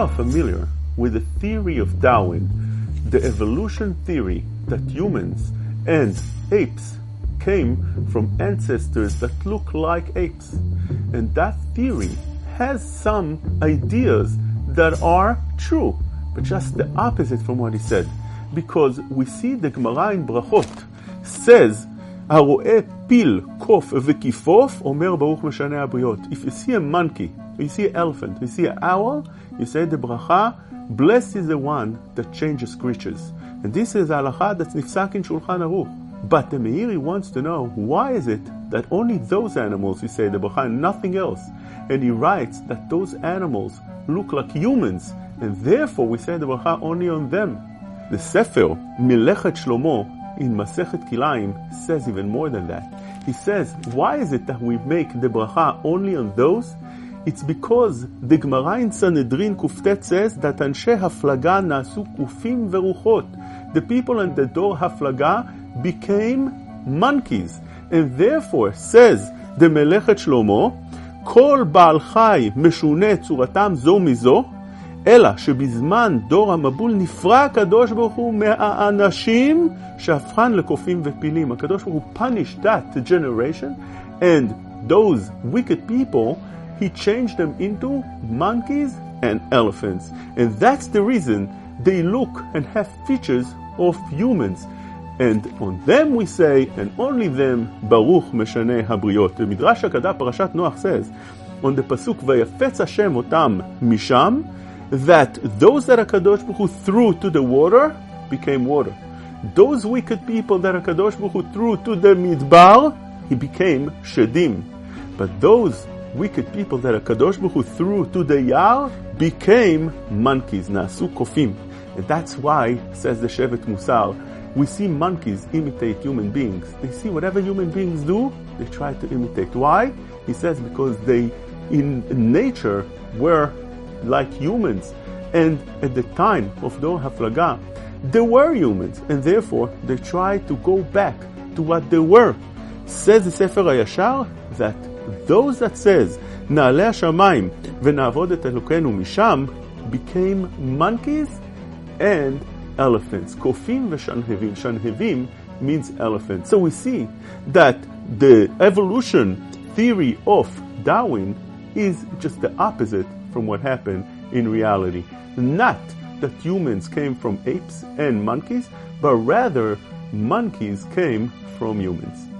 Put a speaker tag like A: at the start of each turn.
A: are familiar with the theory of Darwin, the evolution theory that humans and apes came from ancestors that look like apes. And that theory has some ideas that are true, but just the opposite from what he said. Because we see the Gemara in Brachot says, הרואה פיל, קוף וכיפוף, אומר ברוך משנה הבריות. If you see a monkey, you see an elephant, you see an owl, you say the ברכה, blessed is the one that changes creatures. And this is ההלכה that's נפסק in שולחן ערוך. But the Meiri wants to know why is it that only those animals you say the bracha and nothing else? And he writes that those animals look like humans, and therefore we say the bracha only on them. The Sefer Melechet Shlomo in Masechet Kilaim says even more than that. He says, why is it that we make the bracha only on those? It's because the Gemara in Sanhedrin Kuftet says that Anshe Haflaga Nasu Kufim Veruchot. The people in the Dor Haflaga became monkeys. And therefore, says the Melechet Shlomo, kol בעל meshune משונה צורתם זו אלא שבזמן דור המבול נפרע הקדוש ברוך הוא מהאנשים שהפכן לקופים ופילים. הקדוש ברוך הוא punished that generation, and those wicked people, he changed them into monkeys and elephants. And that's the reason they look and have features of humans. And on them we say, and only them, ברוך משנה הבריות. במדרש הקדה פרשת נוח says, on the pasuk, ויפץ השם אותם משם, that those that HaKadosh Baruch Hu threw to the water became water. Those wicked people that HaKadosh Baruch Hu threw to the midbar, he became shedim. But those wicked people that HaKadosh Baruch Hu threw to the yar became monkeys, nasu kofim. And that's why, says the Shevet Musar, we see monkeys imitate human beings. They see whatever human beings do, they try to imitate. Why? He says because they, in nature, were like humans. And at the time of Dor Haflaga, they were humans, and therefore they tried to go back to what they were. Says the Sefer Hayashar that those that says, naale השמיים ve'na'avod et אלוקינו misham became monkeys and elephants. Kofim v'shanhevim. Shanhevim means elephant. So we see that the evolution theory of Darwin is just the opposite from what happened in reality. Not that humans came from apes and monkeys, but rather monkeys came from humans.